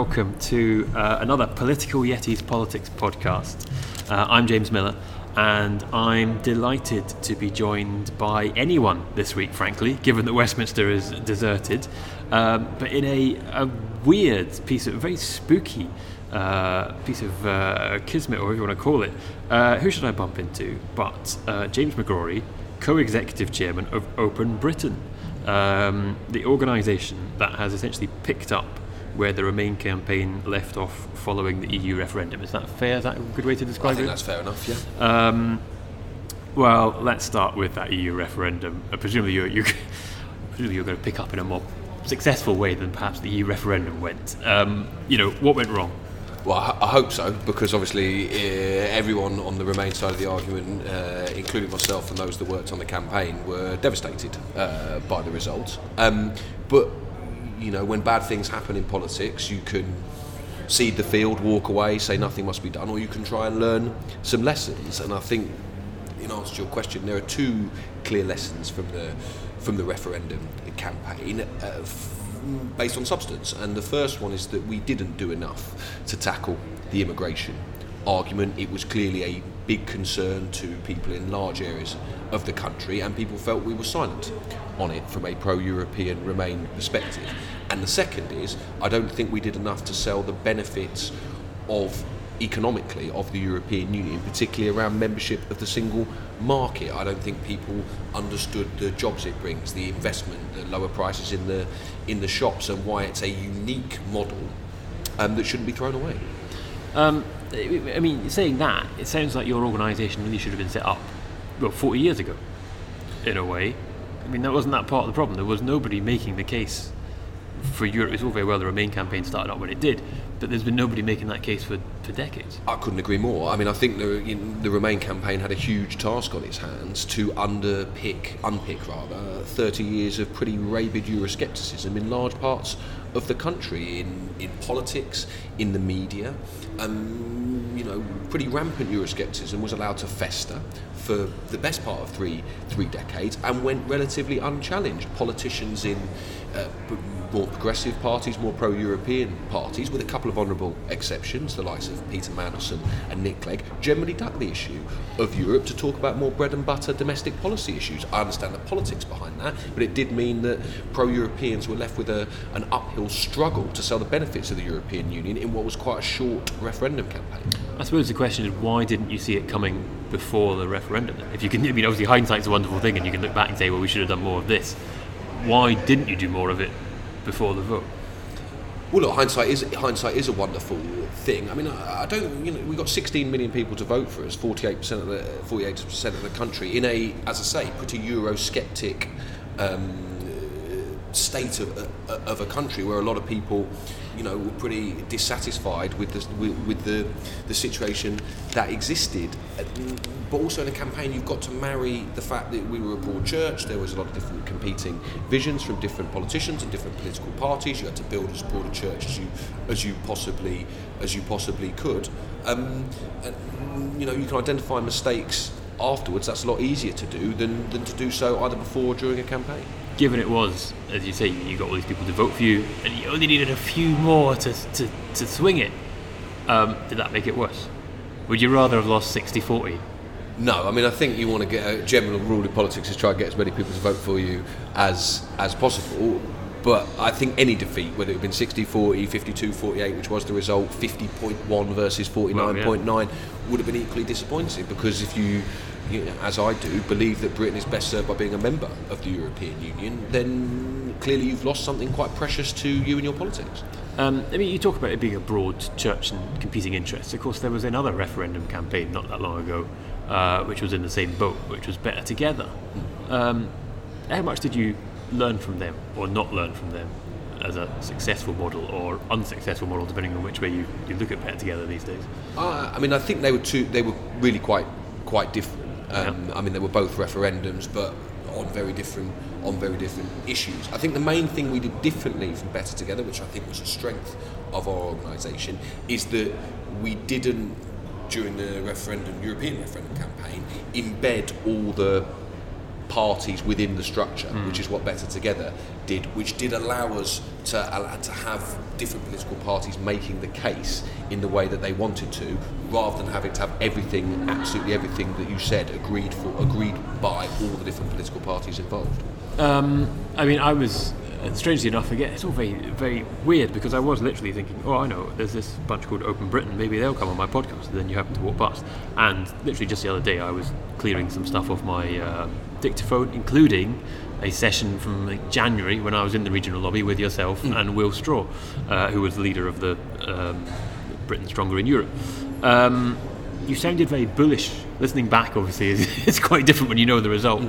Welcome to uh, another Political Yetis Politics podcast. Uh, I'm James Miller, and I'm delighted to be joined by anyone this week, frankly, given that Westminster is deserted. Um, but in a, a, weird piece of very spooky uh, piece of uh, kismet, or whatever you want to call it, uh, who should I bump into but uh, James McGrory, co executive chairman of Open Britain um, the organisation that has essentially picked up where the Remain campaign left off following the EU referendum. Is that fair? Is that a good way to describe it? I think it? that's fair enough, yeah. Um, well, let's start with that EU referendum. Uh, presumably, you're, you're, presumably you're going to pick up in a more successful way than perhaps the EU referendum went. Um, you know, what went wrong? Well, I, hope so, because obviously uh, everyone on the Remain side of the argument, uh, including myself and those that worked on the campaign, were devastated uh, by the results. Um, but you know, when bad things happen in politics, you can cede the field, walk away, say nothing must be done, or you can try and learn some lessons. And I think, in answer to your question, there are two clear lessons from the from the referendum campaign. Uh, based on substance. And the first one is that we didn't do enough to tackle the immigration argument. It was clearly a big concern to people in large areas of the country, and people felt we were silent on it from a pro European Remain perspective. And the second is, I don't think we did enough to sell the benefits of economically of the European Union, particularly around membership of the single market. I don't think people understood the jobs it brings, the investment, the lower prices in the in the shops, and why it's a unique model um, that shouldn't be thrown away. Um, I mean, saying that, it sounds like your organisation really should have been set up well 40 years ago, in a way. I mean, that wasn't that part of the problem. There was nobody making the case for Europe. It's all very well the Remain campaign started up when it did, but there's been nobody making that case for, for decades. I couldn't agree more. I mean, I think the, the Remain campaign had a huge task on its hands to underpick, unpick rather, 30 years of pretty rabid Euroscepticism in large parts of the country, in, in politics, in the media. Um, you know, pretty rampant Euroscepticism was allowed to fester for the best part of three three decades and went relatively unchallenged. Politicians in uh, more progressive parties, more pro European parties, with a couple of honourable exceptions, the likes of Peter Mandelson and Nick Clegg, generally duck the issue of Europe to talk about more bread and butter domestic policy issues. I understand the politics behind that, but it did mean that pro Europeans were left with a, an uphill struggle to sell the benefits of the European Union in what was quite a short referendum campaign. I suppose the question is why didn't you see it coming before the referendum? If you can, I mean, obviously hindsight's a wonderful thing, and you can look back and say, well, we should have done more of this. Why didn't you do more of it before the vote? Well, look, hindsight is hindsight is a wonderful thing. I mean, I, I don't. You know, we got 16 million people to vote for us, 48 percent of the 48 percent of the country in a, as I say, pretty Eurosceptic um, state of, of a country where a lot of people you know, were pretty dissatisfied with the, with, with the, the situation that existed. But also in a campaign, you've got to marry the fact that we were a broad church. There was a lot of different competing visions from different politicians and different political parties. You had to build as broad a church as you as you possibly as you possibly could. Um, and, you know, you can identify mistakes afterwards. That's a lot easier to do than, than to do so either before or during a campaign given it was, as you say, you got all these people to vote for you, and you only needed a few more to, to, to swing it, um, did that make it worse? Would you rather have lost 60 40? No, I mean, I think you want to get a general rule in politics is try and get as many people to vote for you as as possible. But I think any defeat, whether it had been 60 40, 52 48, which was the result, 50.1 versus 49.9, well, yeah. would have been equally disappointing because if you you know, as I do, believe that Britain is best served by being a member of the European Union, then clearly you've lost something quite precious to you and your politics. Um, I mean, you talk about it being a broad church and competing interests. Of course, there was another referendum campaign not that long ago, uh, which was in the same boat, which was Better Together. Um, how much did you learn from them or not learn from them as a successful model or unsuccessful model, depending on which way you, you look at Better Together these days? Uh, I mean, I think they were two. They were really quite quite different. Um, yeah. I mean, they were both referendums, but on very different on very different issues. I think the main thing we did differently from Better Together, which I think was a strength of our organisation, is that we didn't during the referendum European referendum campaign embed all the parties within the structure, which is what Better Together did, which did allow us to allow, to have different political parties making the case in the way that they wanted to, rather than having to have everything, absolutely everything that you said agreed for, agreed by all the different political parties involved. Um, I mean, I was uh, strangely enough again. It's all very, very weird because I was literally thinking, oh, I know, there's this bunch called Open Britain. Maybe they'll come on my podcast. And then you happen to walk past, and literally just the other day, I was clearing some stuff off my um, dictaphone, including a session from like, January when I was in the regional lobby with yourself and Will Straw, uh, who was the leader of the um, Britain Stronger in Europe. Um, you sounded very bullish. Listening back, obviously, is, it's quite different when you know the result.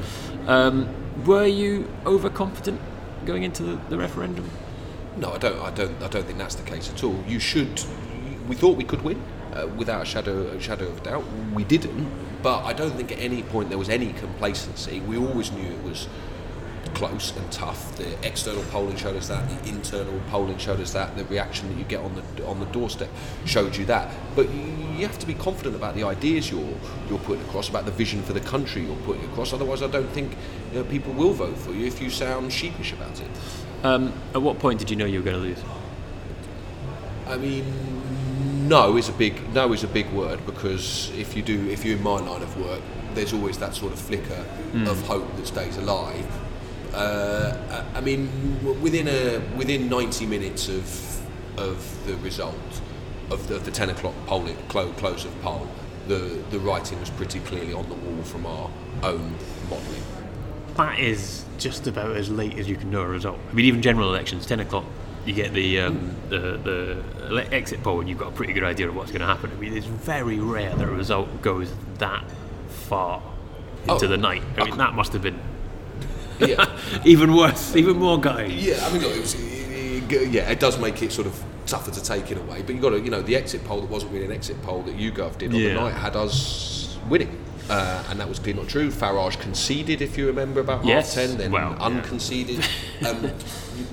Um, were you overconfident going into the, the referendum? No, I don't. I don't. I don't think that's the case at all. You should. We thought we could win, uh, without a shadow, a shadow of doubt. We didn't, but I don't think at any point there was any complacency. We always knew it was close and tough. The external polling showed us that. The internal polling showed us that. The reaction that you get on the on the doorstep showed you that. But you, have to be confident about the ideas you're you're putting across, about the vision for the country you're putting across. Otherwise, I don't think you know, people will vote for you if you sound sheepish about it. Um, at what point did you know you were going to lose? I mean, no is a big no is a big word because if you do if you're in my line of work, there's always that sort of flicker of hope that stays alive. Uh, I mean, within a within 90 minutes of of the result of the, the 10 o'clock polling close, close of poll, the the writing was pretty clearly on the wall from our own modelling. That is just about as late as you can know a result. I mean, even general elections, 10 o'clock, you get the, um, the, the exit poll and you've got a pretty good idea of what's going to happen. I mean, it's very rare that a result goes that far into Oh, the night. I mean, that must have been Yeah. even worse, even more gutting. Yeah, I mean, look, it was, it, it- yeah, it does make it sort of tougher to take in a way. But you got to, you know, the exit poll that wasn't really an exit poll that YouGov did on Yeah. the night had us winning. Uh, and that was clearly not true. Farage conceded, if you remember, about Yes, half ten, then well, yeah. unconceded. um,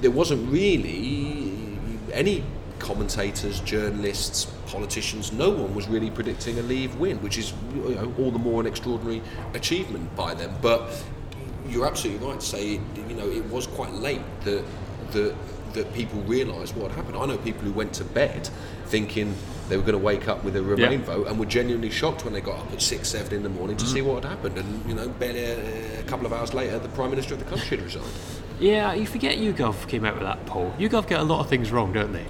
there wasn't really any commentators, journalists, politicians. No one was really predicting a Leave win, which is you know, all the more an extraordinary achievement by them. But you're absolutely right to say, you know, it was quite late that that that people realised what had happened. I know people who went to bed thinking they were going to wake up with a Remain Yeah. vote and were genuinely shocked when they got up at six, seven in the morning to see what had happened. And you know, barely a, a couple of hours later, the prime minister of the country had resigned. Yeah, you forget YouGov came out with that poll. YouGov get a lot of things wrong, don't they?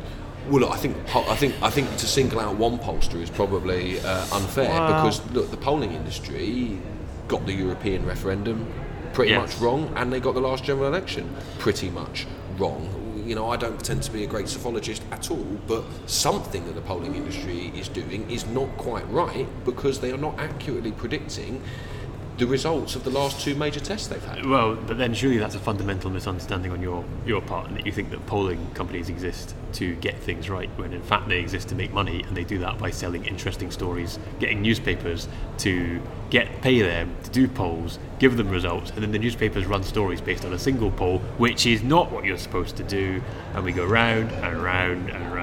Well, look, I think I think I think to single out one pollster is probably uh, unfair Wow. because look, the polling industry got the European referendum pretty Yes. much wrong, and they got the last general election pretty much wrong. You know, I don't pretend to be a great psephologist at all, but something that the polling industry is doing is not quite right because they are not accurately predicting the results of the last two major tests they've had. Well, but then surely that's a fundamental misunderstanding on your, your part, and that you think that polling companies exist to get things right, when in fact they exist to make money, and they do that by selling interesting stories, getting newspapers to get pay them to do polls, give them results, and then the newspapers run stories based on a single poll, which is not what you're supposed to do, and we go round and round and round,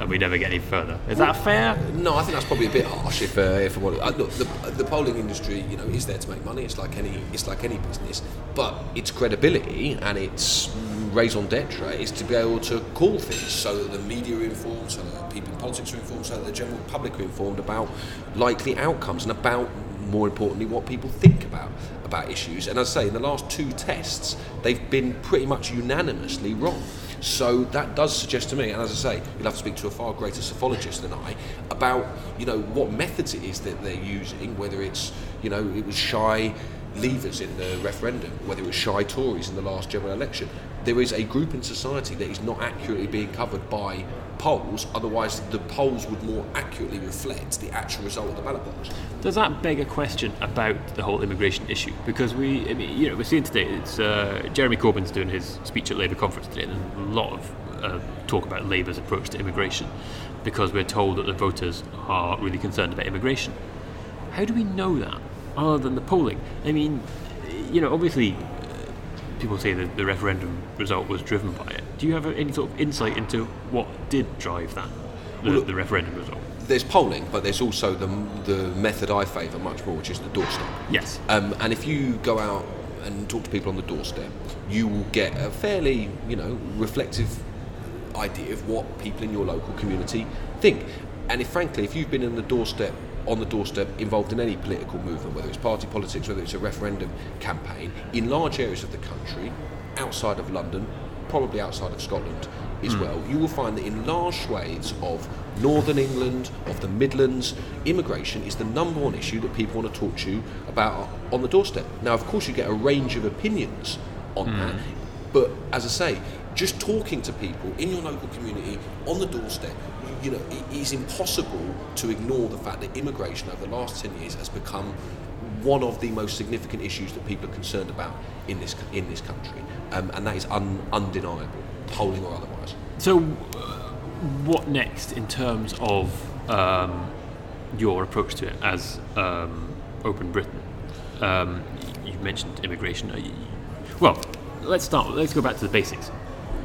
and we never get any further. Is that fair? No, I think that's probably a bit harsh. If uh, if I want uh, look, the, the polling industry, you know, is there to make money. It's like any it's like any business, but its credibility and its raison d'être is to be able to call things so that the media are informed, so that people in politics are informed, so that the general public are informed about likely outcomes and about more importantly what people think about about issues. And as I say, in the last two tests, they've been pretty much unanimously wrong. So that does suggest to me, and as I say, you'll have to speak to a far greater psephologist than I about you know what methods it is that they're using. Whether it's you know it was shy leavers in the referendum, whether it was shy Tories in the last general election. There is a group in society that is not accurately being covered by polls. Otherwise, the polls would more accurately reflect the actual result of the ballot box. Does that beg a question about the whole immigration issue? Because we, I mean, you know, we're seeing today. It's uh, Jeremy Corbyn's doing his speech at Labour conference today, and a lot of uh, talk about Labour's approach to immigration, because we're told that the voters are really concerned about immigration. How do we know that, other than the polling? I mean, you know, obviously, people say that the referendum result was driven by it. Do you have any sort of insight into what did drive that, the, Well, look- the referendum result? There's polling, but there's also the the method I favour much more, which is the doorstep. Yes. Um, and if you go out and talk to people on the doorstep, you will get a fairly, you know, reflective idea of what people in your local community think. And if, frankly, if you've been in the doorstep on the doorstep involved in any political movement, whether it's party politics, whether it's a referendum campaign, in large areas of the country, outside of London, probably outside of Scotland as Hmm. well, you will find that in large swathes of northern England, of the Midlands, immigration is the number one issue that people want to talk to you about on the doorstep. Now, of course, you get a range of opinions on Hmm. that, but as I say, just talking to people in your local community on the doorstep, you, know, it is impossible to ignore the fact that immigration over the last 10 years has become one of the most significant issues that people are concerned about in this in this country, um, and that is un, undeniable, polling or otherwise. So, uh, what next in terms of um, your approach to it as um, Open Britain? Um, you mentioned immigration. Well, let's start. Let's go back to the basics.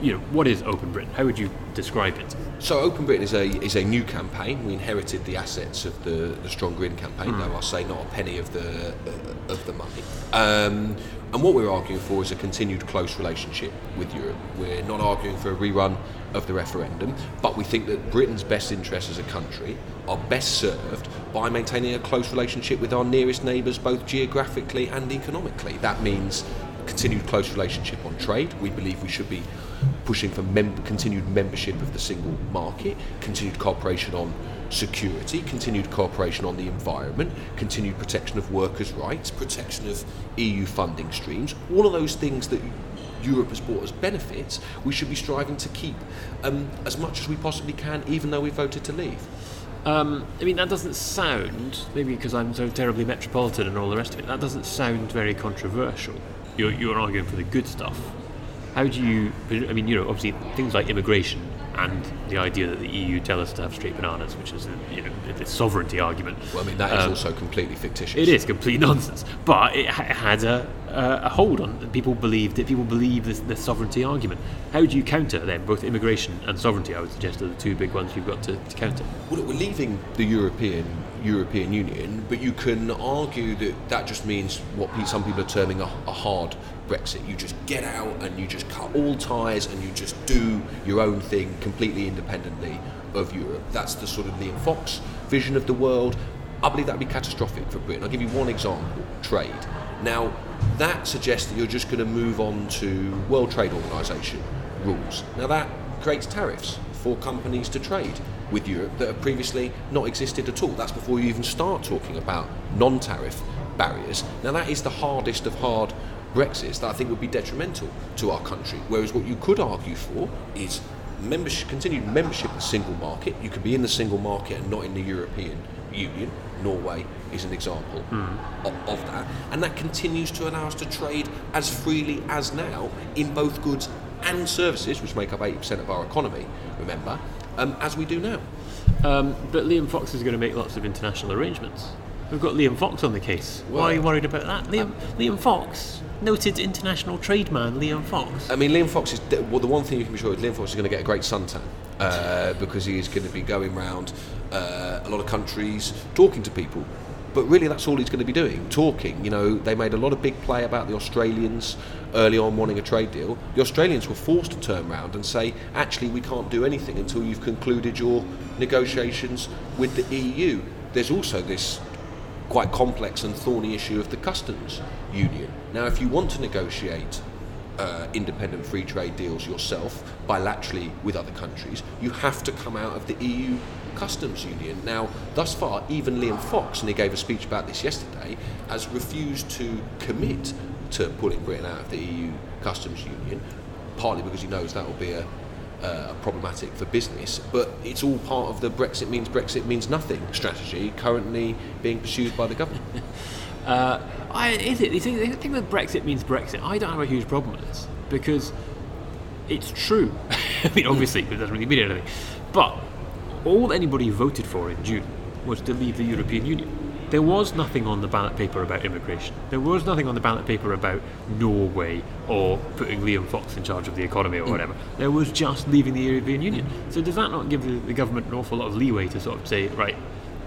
You know, what is Open Britain? How would you describe it? So Open Britain is a is a new campaign. We inherited the assets of the the Stronger In campaign, though I'll say not a penny of the uh, of the money. Um, and what we're arguing for is a continued close relationship with Europe. We're not arguing for a rerun of the referendum, but we think that Britain's best interests as a country are best served by maintaining a close relationship with our nearest neighbours, both geographically and economically. That means continued close relationship on trade. We believe we should be pushing for mem- continued membership of the single market, continued cooperation on security, continued cooperation on the environment, continued protection of workers' rights, protection of EU funding streams, all of those things that Europe has brought us benefits, we should be striving to keep um, as much as we possibly can, even though we voted to leave. Um, I mean, that doesn't sound, maybe because I'm so terribly metropolitan and all the rest of it, that doesn't sound very controversial. You're, you're arguing for the good stuff. How do you, I mean, you know, obviously things like immigration and the idea that the EU tell us to have straight bananas, which is, a, you know, the sovereignty argument. Well, I mean, that is Um, also completely fictitious. It is complete nonsense, but it ha- had a, a, a hold on people. Believed that people believe this, this sovereignty argument. How do you counter then both immigration and sovereignty? I would suggest are the two big ones you've got to, to counter. Well, look, we're leaving the European European Union, but you can argue that that just means what some people are terming a, a hard Brexit. You just get out and you just cut all ties and you just do your own thing completely independently of Europe. That's the sort of Liam Fox vision of the world. I believe that would be catastrophic for Britain. I'll give you one example trade. Now, that suggests that you're just going to move on to World Trade Organization rules. Now, that creates tariffs for companies to trade with Europe that have previously not existed at all. That's before you even start talking about non tariff barriers. Now, that is the hardest of hard Brexits that I think would be detrimental to our country. Whereas what you could argue for is membership, continued membership of the single market. You could be in the single market and not in the European Union. Norway is an example of, of that. And that continues to allow us to trade as freely as now in both goods and services, which make up 80% of our economy, remember, um, as we do now. Um, but Liam Fox is going to make lots of international arrangements. We've got Liam Fox on the case. Why are you worried about that? Liam, Liam Fox, noted international trade man, Liam Fox. I mean, Liam Fox is well. The one thing you can be sure is Liam Fox is going to get a great suntan uh, because he is going to be going around uh, a lot of countries talking to people. But really, that's all he's going to be doing, talking. You know, they made a lot of big play about the Australians early on wanting a trade deal. The Australians were forced to turn around and say, actually, we can't do anything until you've concluded your negotiations with the EU. There's also this quite complex and thorny issue of the customs union. Now, if you want to negotiate uh, independent free trade deals yourself bilaterally with other countries, you have to come out of the EU customs union. Now, thus far, even Liam Fox, and he gave a speech about this yesterday, has refused to commit to pulling Britain out of the EU customs union, partly because he knows that will be a uh, problematic for business, but it's all part of the Brexit means Brexit means nothing strategy currently being pursued by the government. Uh, I, is it? You think, the thing that Brexit means Brexit, I don't have a huge problem with this because it's true. I mean, obviously, it doesn't really mean anything. But all anybody voted for in June was to leave the European Union. There was nothing on the ballot paper about immigration. There was nothing on the ballot paper about Norway or putting Liam Fox in charge of the economy or whatever. There was just leaving the European Union. So does that not give the, the government an awful lot of leeway to sort of say, right,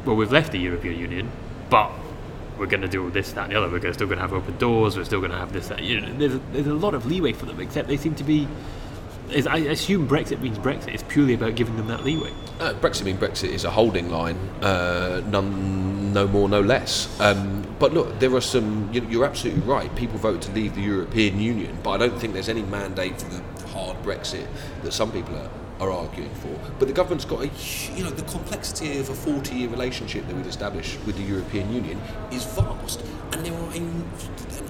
well, we've left the European Union, but we're going to do this, that, and the other. We're still going to have open doors. We're still going to have this, that. You know, there's a, there's a lot of leeway for them, except they seem to be. Is, I assume Brexit means Brexit. It's purely about giving them that leeway. Uh, Brexit means Brexit is a holding line, uh, none, no more, no less. Um, but look, there are some. You're absolutely right. People vote to leave the European Union, but I don't think there's any mandate for the hard Brexit that some people are are arguing for. But the government's got a, you know, the complexity of a 40 year relationship that we've established with the European Union is vast, and there are an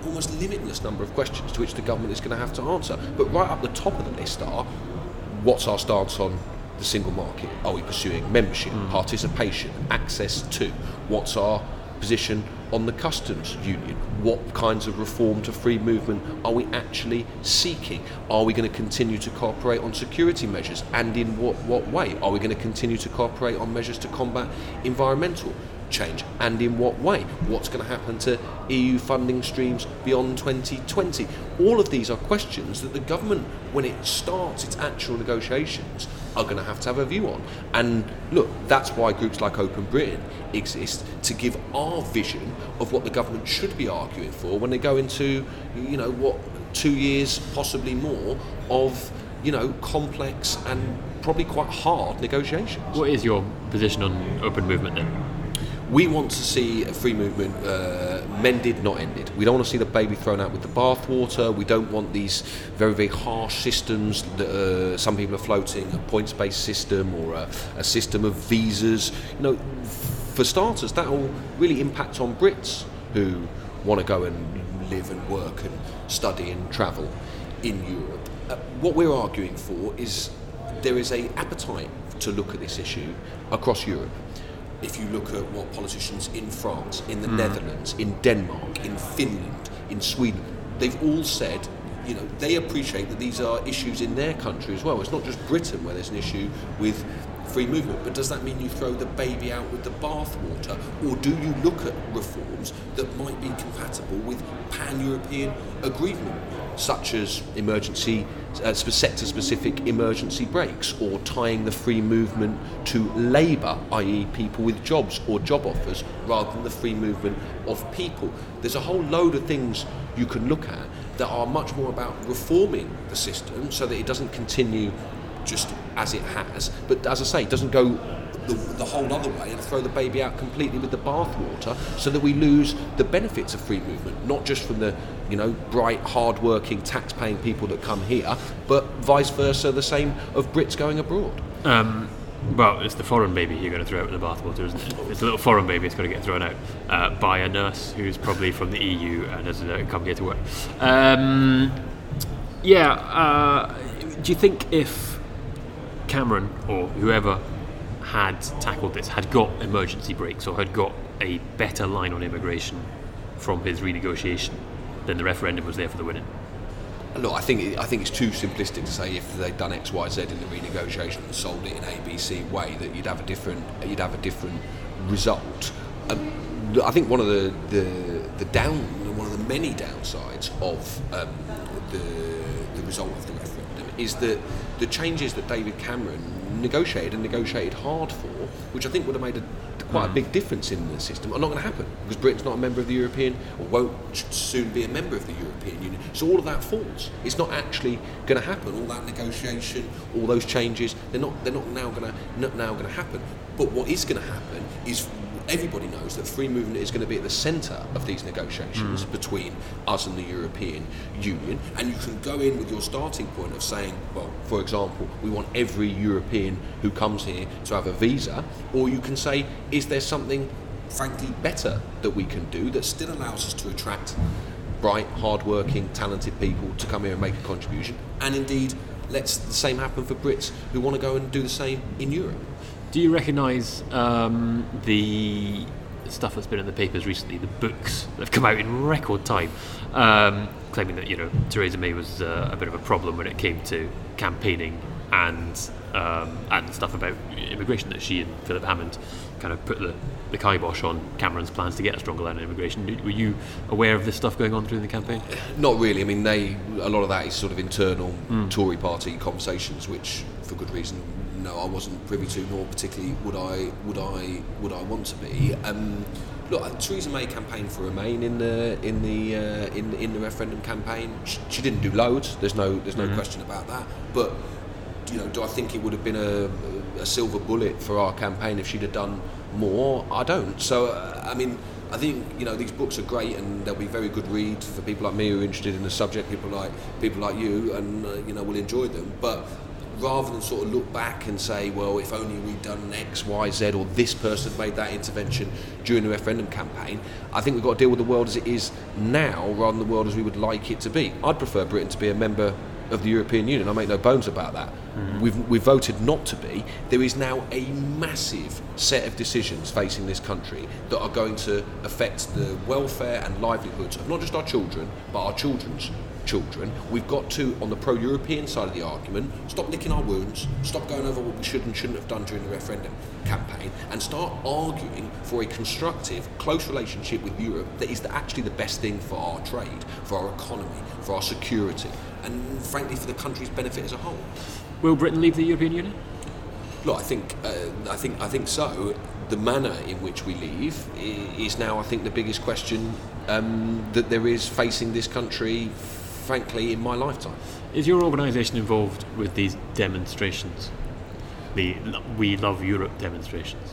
almost limitless number of questions to which the government is going to have to answer. But right up the top of the list are what's our stance on the single market? Are we pursuing membership, mm. participation, access to? What's our position on the customs union? What kinds of reform to free movement are we actually seeking? Are we going to continue to cooperate on security measures and in what, what way? Are we going to continue to cooperate on measures to combat environmental change and in what way? What's going to happen to EU funding streams beyond 2020? All of these are questions that the government, when it starts its actual negotiations, are going to have to have a view on. And look, that's why groups like Open Britain exist to give our vision of what the government should be arguing for when they go into, you know, what two years, possibly more, of you know complex and probably quite hard negotiations. What is your position on open movement then? We want to see a free movement uh, mended, not ended. We don't want to see the baby thrown out with the bathwater. We don't want these very, very harsh systems that uh, some people are floating a points based system or a, a system of visas. You know, for starters, that will really impact on Brits who want to go and live and work and study and travel in Europe. Uh, what we're arguing for is there is a appetite to look at this issue across Europe if you look at what politicians in France, in the mm. Netherlands, in Denmark, in Finland, in Sweden, they've all said, you know, they appreciate that these are issues in their country as well. It's not just Britain where there's an issue with free movement, but does that mean you throw the baby out with the bathwater, or do you look at reforms that might be compatible with pan-European agreement, such as emergency uh, sector-specific emergency brakes, or tying the free movement to labour, i.e., people with jobs or job offers, rather than the free movement of people? There's a whole load of things you can look at that are much more about reforming the system so that it doesn't continue just as it has. But as I say, it doesn't go the, the, whole other way and throw the baby out completely with the bathwater so that we lose the benefits of free movement, not just from the you know bright, hard-working, tax-paying people that come here, but vice versa, the same of Brits going abroad. Um, well, it's the foreign baby you're going to throw out with the bathwater, isn't it? It's a little foreign baby that's going to get thrown out uh, by a nurse who's probably from the EU and has uh, come here to work. Um, yeah, uh, do you think if Cameron or whoever had tackled this had got emergency brakes or had got a better line on immigration from his renegotiation, then the referendum was there for the winning. Look, I think I think it's too simplistic to say if they'd done X, Y, Z in the renegotiation and sold it in ABC way that you'd have a different you'd have a different result. Um, I think one of the, the the down one of the many downsides of um, the the result of the referendum is that the changes that David Cameron negotiated and negotiated hard for, which I think would have made a, quite a hmm. big difference in the system, are not going to happen because Britain's not a member of the European or won't soon be a member of the European Union. So all of that falls. It's not actually going to happen. All that negotiation, all those changes, they're not they're not now going to not now going to happen. But what is going to happen is everybody knows that free movement is going to be at the centre of these negotiations mm. between us and the European Union. And you can go in with your starting point of saying, well, for example, we want every European who comes here to have a visa, or you can say, is there something frankly better that we can do that still allows us to attract bright, hard-working, talented people to come here and make a contribution, and indeed let's the same happen for Brits who want to go and do the same in Europe. Do you recognise um, the stuff that's been in the papers recently, the books that have come out in record time, um, claiming that you know Theresa May was uh, a bit of a problem when it came to campaigning and um, and stuff about immigration that she and Philip Hammond kind of put the, the kibosh on Cameron's plans to get a stronger line on immigration. Were you aware of this stuff going on during the campaign? Not really. I mean, they a lot of that is sort of internal Tory party conversations, which, for good reason, I wasn't privy to, nor particularly would I would I would I want to be. Um, look, uh, Theresa May campaigned for Remain in the in the uh, in in the referendum campaign. She, she didn't do loads. There's no there's no question about that. But you know, do I think it would have been a, a silver bullet for our campaign if she'd have done more? I don't. So, uh, I mean, I think you know these books are great and they'll be very good read for people like me who are interested in the subject. People like people like you, and uh, you know, will enjoy them. But rather than sort of look back and say, well, if only we'd done X, Y, Z, or this person made that intervention during the referendum campaign, I think we've got to deal with the world as it is now rather than the world as we would like it to be. I'd prefer Britain to be a member of the European Union. I make no bones about that. Mm-hmm. We've, we've voted not to be. There is now a massive set of decisions facing this country that are going to affect the welfare and livelihoods of not just our children, but our children's children. We've got to, on the pro European side of the argument, stop licking our wounds, stop going over what we should and shouldn't have done during the referendum campaign, and start arguing for a constructive, close relationship with Europe that is actually the best thing for our trade, for our economy, for our security, and frankly for the country's benefit as a whole. Will Britain leave the European Union? Look, I think, uh, I think, I think so. The manner in which we leave is now, I think, the biggest question um, that there is facing this country, frankly, in my lifetime. Is your organisation involved with these demonstrations? The We Love Europe demonstrations?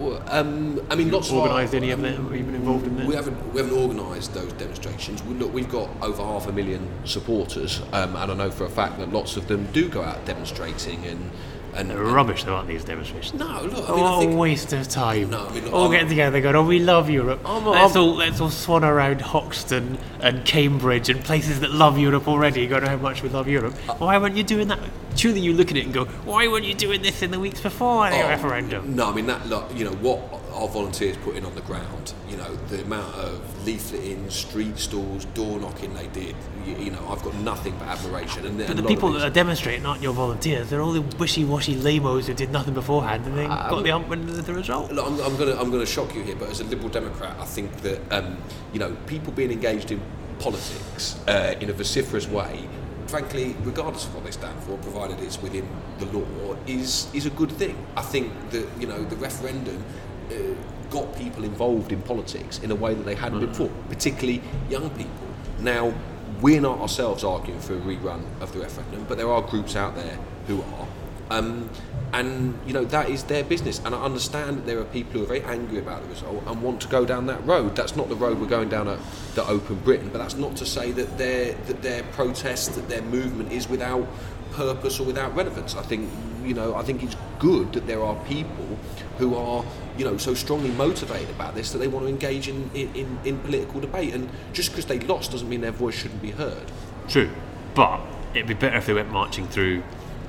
Um, I mean, lots of our- Organised any of them? Have you been involved in them? We haven't we haven't organised those demonstrations. We, look, we've got over half a million supporters, um, and I know for a fact that lots of them do go out demonstrating and and. They're rubbish, though, aren't these demonstrations? no, look, I mean, I Oh, think waste of time. No, I mean, look, all I'm- getting together, going, "Oh, we love Europe. I'm- let's I'm- all let's all swan around Hoxton and Cambridge and places that love Europe already. Going, how much we love Europe. Uh, Why weren't you doing that? Surely you look at it and go, why weren't you doing this in the weeks before the Oh, referendum? No, I mean that. Look, you know what our volunteers put in on the ground. You know the amount of leafleting, street stalls, door knocking they did. You, you know, I've got nothing but admiration. And, But the people that are demonstrating aren't your volunteers. They're all the wishy-washy lamos who did nothing beforehand and they got the and the result. Look, I'm, I'm going to I'm going to shock you here, but as a Liberal Democrat, I think that um, you know people being engaged in politics uh, in a vociferous way, frankly, regardless of what they stand for, provided it's within the law, is is a good thing. I think that you know the referendum. Uh, got people involved in politics in a way that they hadn't before, particularly young people. Now, we're not ourselves arguing for a rerun of the referendum, but there are groups out there who are. Um, and you know that is their business, and I understand that there are people who are very angry about the result and want to go down that road. That's not the road we're going down at the Open Britain, but that's not to say that their that their protest, that their movement is without purpose or without relevance. I think you know I think it's good that there are people who are you know so strongly motivated about this that they want to engage in in, in, political debate, and just because they lost doesn't mean their voice shouldn't be heard. True, but it'd be better if they went marching through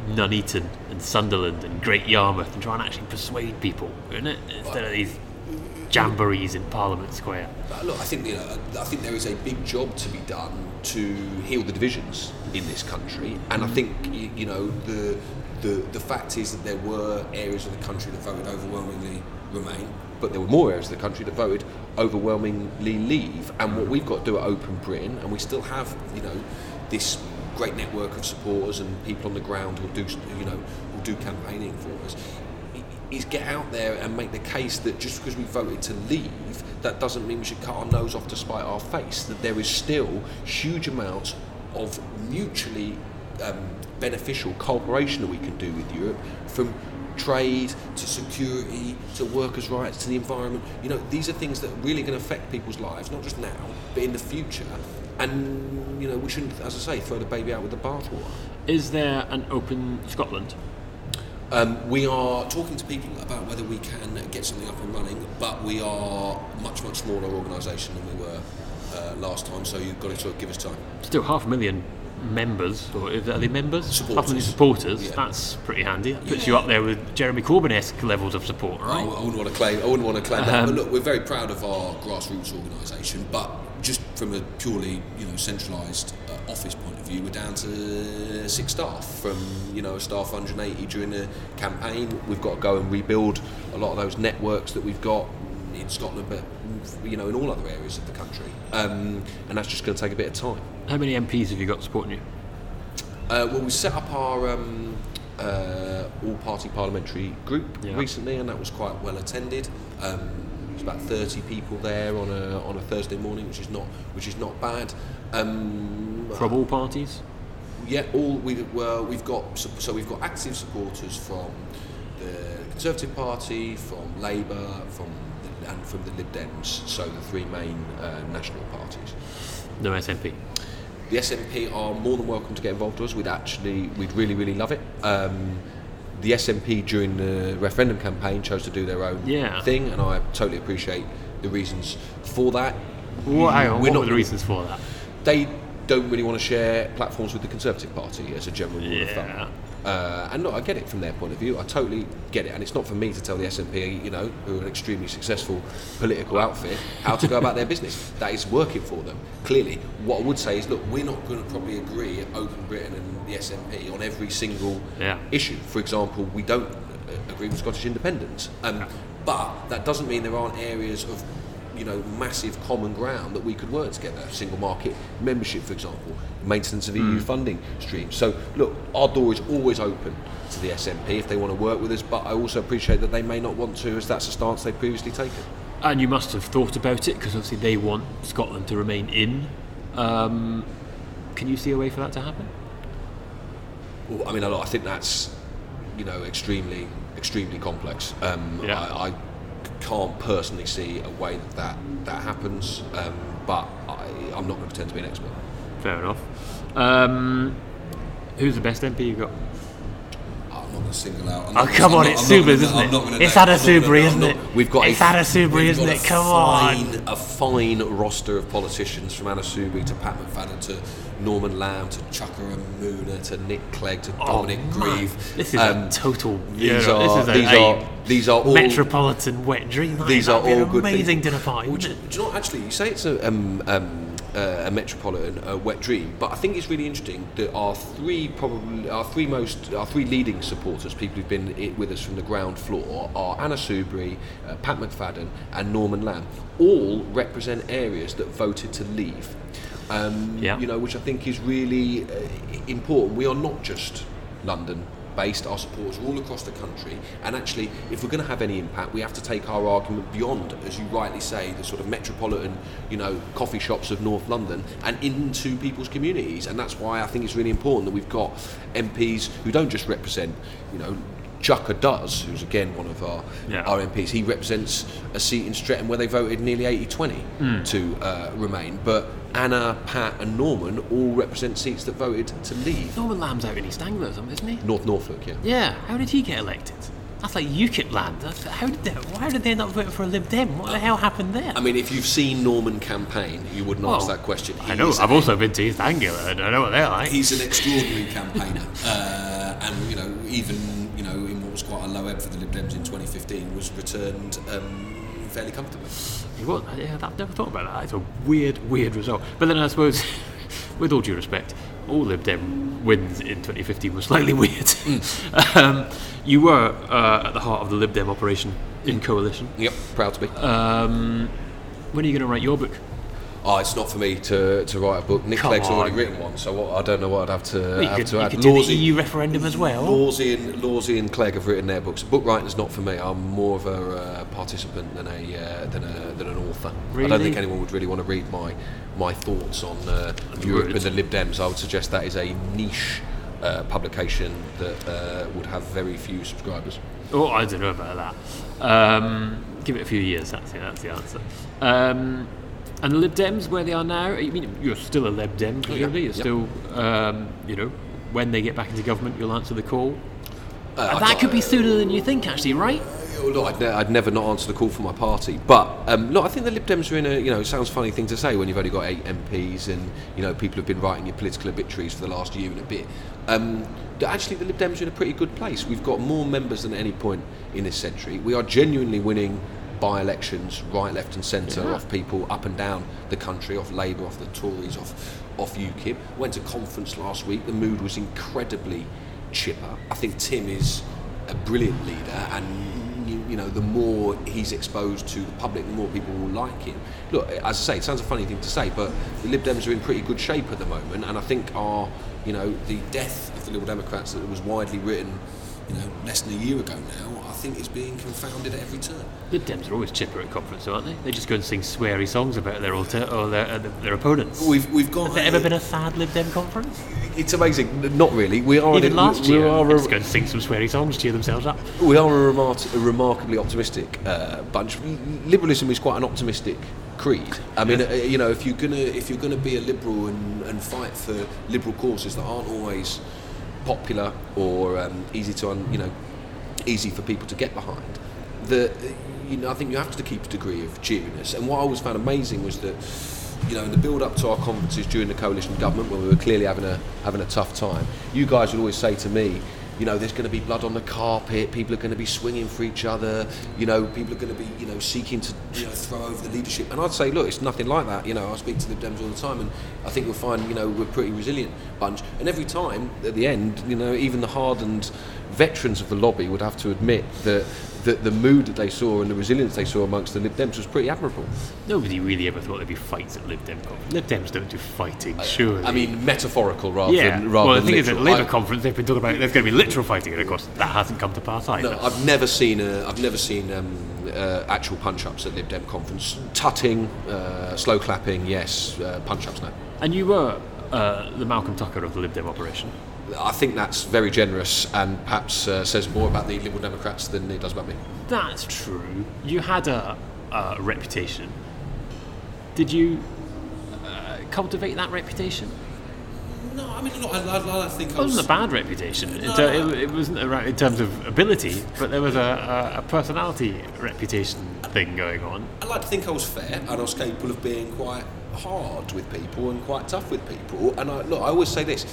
Nuneaton and Sunderland and Great Yarmouth and try and actually persuade people, wouldn't it? Instead of these jamborees in Parliament Square. Uh, Look, I think you know, I think there is a big job to be done to heal the divisions in this country, and I think you, you know the, the the fact is that there were areas of the country that voted overwhelmingly Remain, but there were more areas of the country that voted overwhelmingly Leave. And what we've got to do at Open Britain, and we still have you know this great network of supporters and people on the ground who do you know who do campaigning for us is get out there and make the case that just because we voted to leave, that doesn't mean we should cut our nose off to spite our face. That there is still huge amounts of mutually um, beneficial cooperation that we can do with Europe, from trade to security to workers' rights to the environment. You know, these are things that are really going to affect people's lives, not just now, but in the future. And you know, we shouldn't, as I say, throw the baby out with the bathwater. Is there an open Scotland? Um, we are talking to people about whether we can get something up and running, but we are much, much smaller organisation than we were uh, last time, so you've got to sort of give us time. Still half a million members, or are they members? Supporters. Supporters. Yeah. That's pretty handy. That puts Yeah. you up there with Jeremy Corbyn-esque levels of support, I, right? I wouldn't want to claim. I wouldn't want to claim that. Um, But look, we're very proud of our grassroots organisation. But just from a purely, you know, centralised uh, office point of view, we're down to six staff from you know a staff 180 during the campaign. We've got to go and rebuild a lot of those networks that we've got in Scotland, but you know in all other areas of the country, um, and that's just going to take a bit of time. How many MPs have you got supporting you? Uh, well, we set up our um, uh, all-party parliamentary group Yeah. recently, and that was quite well attended. Um, there's about 30 people there on a on a Thursday morning, which is not which is not bad. Um, From all parties? yeah, all we well, we've got so we've got active supporters from the Conservative Party, from Labour, from and from the Lib Dems. So the three main uh, national parties. No SNP. The SNP are more than welcome to get involved with us. We'd actually, we'd really, really love it. Um, the SNP during the referendum campaign chose to do their own Yeah. thing, and I totally appreciate the reasons for that. Hang on, We're not the reasons for that? They don't really want to share platforms with the Conservative Party as a general rule of Yeah. thumb. Uh, and look, I get it from their point of view. I totally get it, and it's not for me to tell the SNP, you know, who are an extremely successful political outfit, how to go about their business. That is working for them. Clearly, what I would say is, look, we're not going to probably agree at Open Britain and the SNP on every single Yeah. issue. For example, we don't uh, agree with Scottish independence, um, but that doesn't mean there aren't areas of you know massive common ground that we could work together. Single market membership, for example, maintenance of EU funding streams. So look, our door is always open to the SNP if they want to work with us. But I also appreciate that they may not want to, as that's a stance they've previously taken. And you must have thought about it because obviously they want Scotland to remain in. Um, can you see a way for that to happen? Well, I mean, I I think that's you know extremely extremely complex. Um, Yeah. I, I can't personally see a way that that, that happens, um, but I, I'm not going to pretend to be an expert. Fair enough. Um, who's the best MP you got? I'm not going to single out. I'm Oh, not come I'm on, not- it's I'm not Subers, gonna- isn't it? It's name- Anna I'm not gonna- isn't it? We've got It's a, Anna Soubry, we've isn't it? Come on. fine, A fine roster of politicians from Anna Soubry to Pat McFadden to Norman Lamb to Chucker and Mooner to Nick Clegg to Dominic oh. Grieve. This is Um, a total. These know, are this is these a are these are all metropolitan wet dream. These are that'd all good amazing things. dinner party. Well, do, you know what, actually you say it's a, um, um, uh, a metropolitan uh, wet dream, but I think it's really interesting that our three probably our three most our three leading supporters, people who've been with us from the ground floor, are Anna Soubry, uh, Pat McFadden, and Norman Lamb. All represent areas that voted to leave. Um, Yeah. You know, which I think is really uh, important. We are not just London based, our supporters all across the country. And actually, if we're going to have any impact, we have to take our argument beyond, as you rightly say, the sort of metropolitan, you know, coffee shops of North London and into people's communities. And that's why I think it's really important that we've got MPs who don't just represent, you know, Chuka does, who's again one of our, Yeah. our MPs. He represents a seat in Streatham where they voted nearly 80 20 Hmm. to uh, remain. But Anna, Pat, and Norman all represent seats that voted to leave. Norman Lamb's out in East Anglia, or something, isn't he? North Norfolk, yeah. Yeah. How did he get elected? That's like UKIP land. That's, how did they, why did they end up voting for a Lib Dem? What the hell happened there? I mean, if you've seen Norman campaign, you wouldn't ask that question. I know. He's I've a- also been to East Anglia. and I know what they're like. He's an extraordinary campaigner, uh, and you know, even you know, in what was quite a low ebb for the Lib Dems in 2015, was returned um, fairly comfortably. He was. Yeah, I've never thought about that. It's a weird, weird result. But then I suppose, with all due respect, all Lib Dem wins in 2015 was slightly weird. um, you were uh, at the heart of the Lib Dem operation in coalition. Yep, proud to be. Um, when are you going to write your book? Oh, it's not for me to, to write a book. Nick Come Clegg's already written one, so what, I don't know what I'd have to, Well, have could, to you add. do the EU referendum as well. Lawsy and, Lawsy and Clegg have written their books. Book writing's not for me. I'm more of a uh, participant than a uh, than a than an author. Really? I don't think anyone would really want to read my my thoughts on uh, Europe and the Lib Dems. I would suggest that is a niche uh, publication that uh, would have very few subscribers. Oh, I don't know about that. Um, give it a few years. That's the, that's the answer. Um, and the Lib Dems, where they are now. I mean, you're still a Lib Dem, presumably. You're yeah. still, um, you know, when they get back into government, you'll answer the call. Uh, that could be sooner than you think, actually, right? Oh, Look, I'd, ne- I'd never not answer the call for my party, but um, look, I think the Lib Dems are in a you know it sounds a funny thing to say when you've only got eight MPs and you know people have been writing your political obituaries for the last year and a bit. Um, actually, the Lib Dems are in a pretty good place. We've got more members than at any point in this century. We are genuinely winning by elections, right, left, and centre, Yeah. off people up and down the country, off Labour, off the Tories, off off UKIP. Went to conference last week. The mood was incredibly chipper. I think Tim is a brilliant leader, and you, know, the more he's exposed to the public, the more people will like him. Look, as I say, it sounds a funny thing to say, but the Lib Dems are in pretty good shape at the moment, and I think our, you know, the death of the Liberal Democrats that was widely written, You know, less than a year ago now, think is being confounded at every turn. Lib Dems are always chipper at conference, aren't they? They just go and sing sweary songs about their alter or their, uh, their opponents. We've we've got Has there ever been a sad Lib Dem conference? it's amazing. Not really. We are Even an- last we, year, we are a, just go and sing some sweary songs, cheer themselves up. we are a, remar- a remarkably optimistic uh, bunch. Liberalism is quite an optimistic creed. I mean, uh, you know, if you're gonna if you're gonna be a liberal and, and fight for liberal causes that aren't always popular or um, easy to un, you know easy for people to get behind, the you know I think you have to keep a degree of cheeriness. And what I always found amazing was that you know in the build up to our conferences during the coalition government when we were clearly having a having a tough time, you guys would always say to me. You know, there's going to be blood on the carpet. People are going to be swinging for each other. You know, people are going to be, you know, seeking to, you know, throw over the leadership. And I'd say, look, it's nothing like that. You know, I speak to the Dems all the time, and I think you'll find, you know, we're a pretty resilient bunch. And every time, at the end, you know, even the hardened veterans of the lobby would have to admit that the, the mood that they saw and the resilience they saw amongst the Lib Dems was pretty admirable. Nobody really ever thought there'd be fights at Lib Dem conference. Lib Dems don't do fighting, surely. I mean, metaphorical rather yeah. than rather well, the thing is, at literal. Labour I- conference, they've been talking about there's going to be literal fighting, and of course, that hasn't come to pass either. No, I've never seen a, I've never seen um, uh, actual punch-ups at Lib Dem conference. Tutting, uh, slow clapping, yes. Uh, punch-ups, no. And you were uh, the Malcolm Tucker of the Lib Dem operation. I think that's very generous and perhaps uh, says more about the Liberal Democrats than it does about me. That's true. You had a, a reputation. Did you uh, cultivate that reputation? No, I mean, look, I, I, I think It I was. wasn't a bad reputation. No, it, it wasn't around in terms of ability, but there was a, a, a personality reputation thing going on. I like to think I was fair and I was capable of being quite hard with people and quite tough with people. And I, look, I always say this,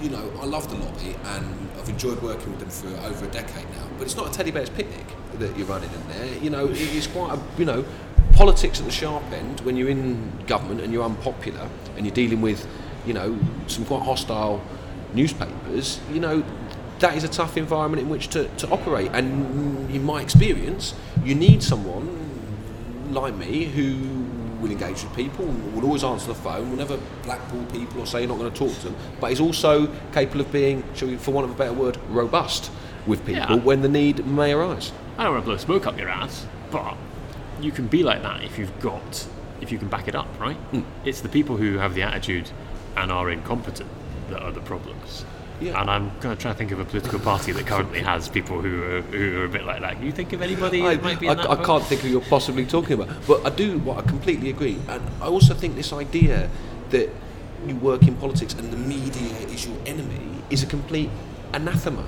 you know, I love the lobby and I've enjoyed working with them for over a decade now. But it's not a teddy bear's picnic that you're running in there. You know, it is quite a, you know, politics at the sharp end when you're in government and you're unpopular and you're dealing with, you know, some quite hostile newspapers. You know, that is a tough environment in which to, to operate. And in my experience, you need someone like me who will engage with people, will always answer the phone, will never blackball people or say you're not going to talk to them, but he's also capable of being, shall we, for want of a better word, robust with people Yeah. when the need may arise. I don't want to blow smoke up your ass, but you can be like that if you've got, if you can back it up, right? Hmm. It's the people who have the attitude and are incompetent that are the problems. Yeah. And I'm going to try to think of a political party that currently has people who are, who are a bit like that. Can you think of anybody I, might be I- that I can't think who you're possibly talking about, but I do. What I completely agree, and I also think this idea that you work in politics and the media is your enemy is a complete anathema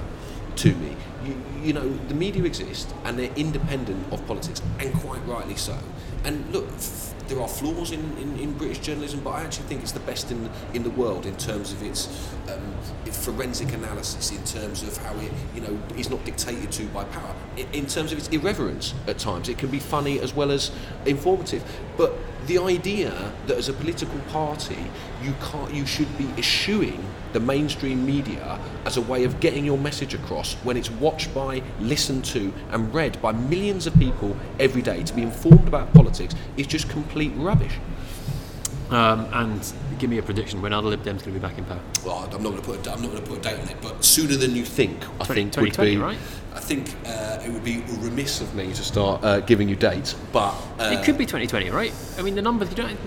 to me. You, you know, the media exist and they're independent of politics, and quite rightly so. And look, f- there are flaws in, in, in British journalism, but I actually think it's the best in in the world in terms of its, um, forensic analysis, in terms of how it you know is not dictated to by power, in, in terms of its irreverence at times. It can be funny as well as informative, but the idea that as a political party you can't you should be eschewing the mainstream media as a way of getting your message across when it's watched by listened to and read by millions of people every day. To be informed about politics is just complete rubbish Um, and give me a prediction when are the Lib Dems going to be back in power? Well, I'm not going to put a, I'm not going to put a date on it, but sooner than you think I 20, think would 2020, be right? I think uh, it would be remiss of me to start uh, giving you dates but uh, it could be 2020, right? I mean, the numbers, you don't.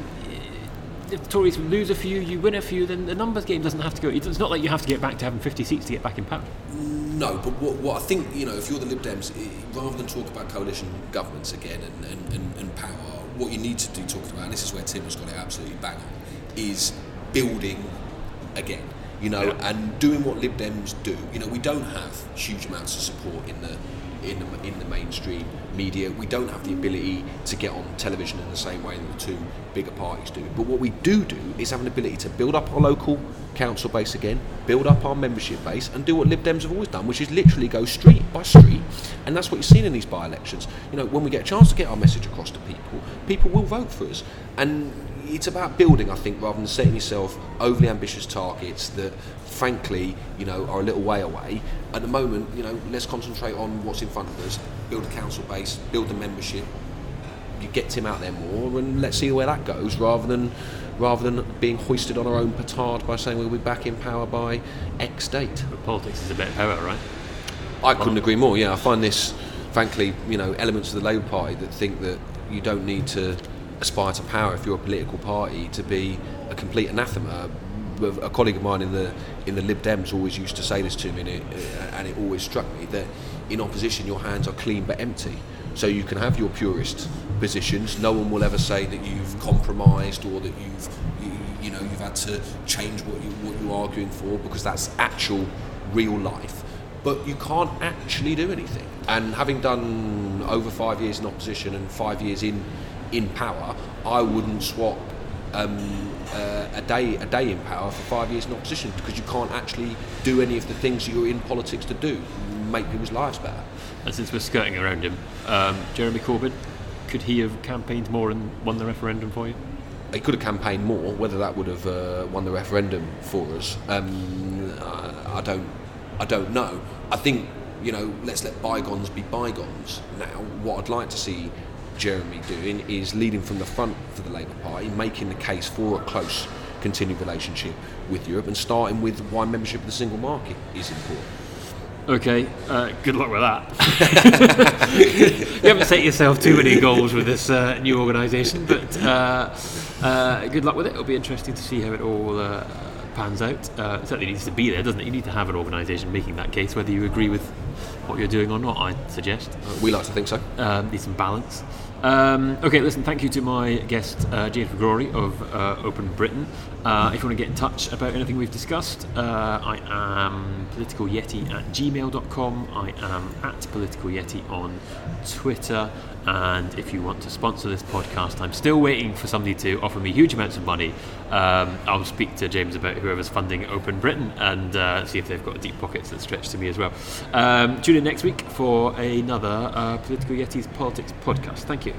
If the Tories lose a few, you win a few, then the numbers game doesn't have to go. It's not like you have to get back to having 50 seats to get back in power. No, but what, what I think, you know, if you're the Lib Dems, rather than talk about coalition governments again and, and, and, and power, what you need to do talking about, and this is where Tim has got it absolutely bang on, is building again. you know, Yeah. and doing what Lib Dems do. You know, we don't have huge amounts of support in the in the, in the mainstream media. We don't have the ability to get on television in the same way that the two bigger parties do. But what we do do is have an ability to build up our local council base again, build up our membership base, and do what Lib Dems have always done, which is literally go street by street. And that's what you've seen in these by-elections. You know, when we get a chance to get our message across to people, people will vote for us. And it's about building, I think, rather than setting yourself overly ambitious targets that, frankly, you know, are a little way away. At the moment, you know, let's concentrate on what's in front of us, build a council base, build the membership, you get Tim out there more, and let's see where that goes, rather than rather than being hoisted on our own petard by saying we'll be back in power by X date. But politics is a bit of power, right? I couldn't agree more. Yeah, I find this, frankly, you know, elements of the Labour Party that think that you don't need to aspire to power if you're a political party to be a complete anathema. A colleague of mine in the in the Lib Dems always used to say this to me, and it, uh, and it always struck me that in opposition your hands are clean but empty. So you can have your purist positions. No one will ever say that you've compromised or that you've you, you know you've had to change what you what you're arguing for because that's actual real life but you can't actually do anything. And having done over five years in opposition and five years in in power, I wouldn't swap um, uh, a day a day in power for five years in opposition because you can't actually do any of the things you're in politics to do, make people's lives better. And since we're skirting around him, um, Jeremy Corbyn, could he have campaigned more and won the referendum for you? He could have campaigned more. Whether that would have uh, won the referendum for us, um, I, I don't, I don't know. I think you know, let's let bygones be bygones. Now, what I'd like to see Jeremy doing is leading from the front for the Labour Party, making the case for a close continued relationship with Europe, and starting with why membership of the single market is important. Okay, uh, good luck with that. you haven't set yourself too many goals with this uh, new organisation, but uh, uh, good luck with it. It'll be interesting to see how it all uh, pans out. Uh, it certainly needs to be there, doesn't it? You need to have an organisation making that case, whether you agree with what you're doing or not, I suggest. We like to think so. Um, need some balance. Um, okay, listen, thank you to my guest, uh, James of uh, Open Britain. Uh, if you want to get in touch about anything we've discussed, uh, I am politicalyeti at gmail.com. I am at politicalyeti on Twitter. And if you want to sponsor this podcast, I'm still waiting for somebody to offer me huge amounts of money. Um, I'll speak to James about whoever's funding Open Britain and uh, see if they've got deep pockets that stretch to me as well. Um, tune in next week for another uh, Political Yetis Politics podcast. Thank you.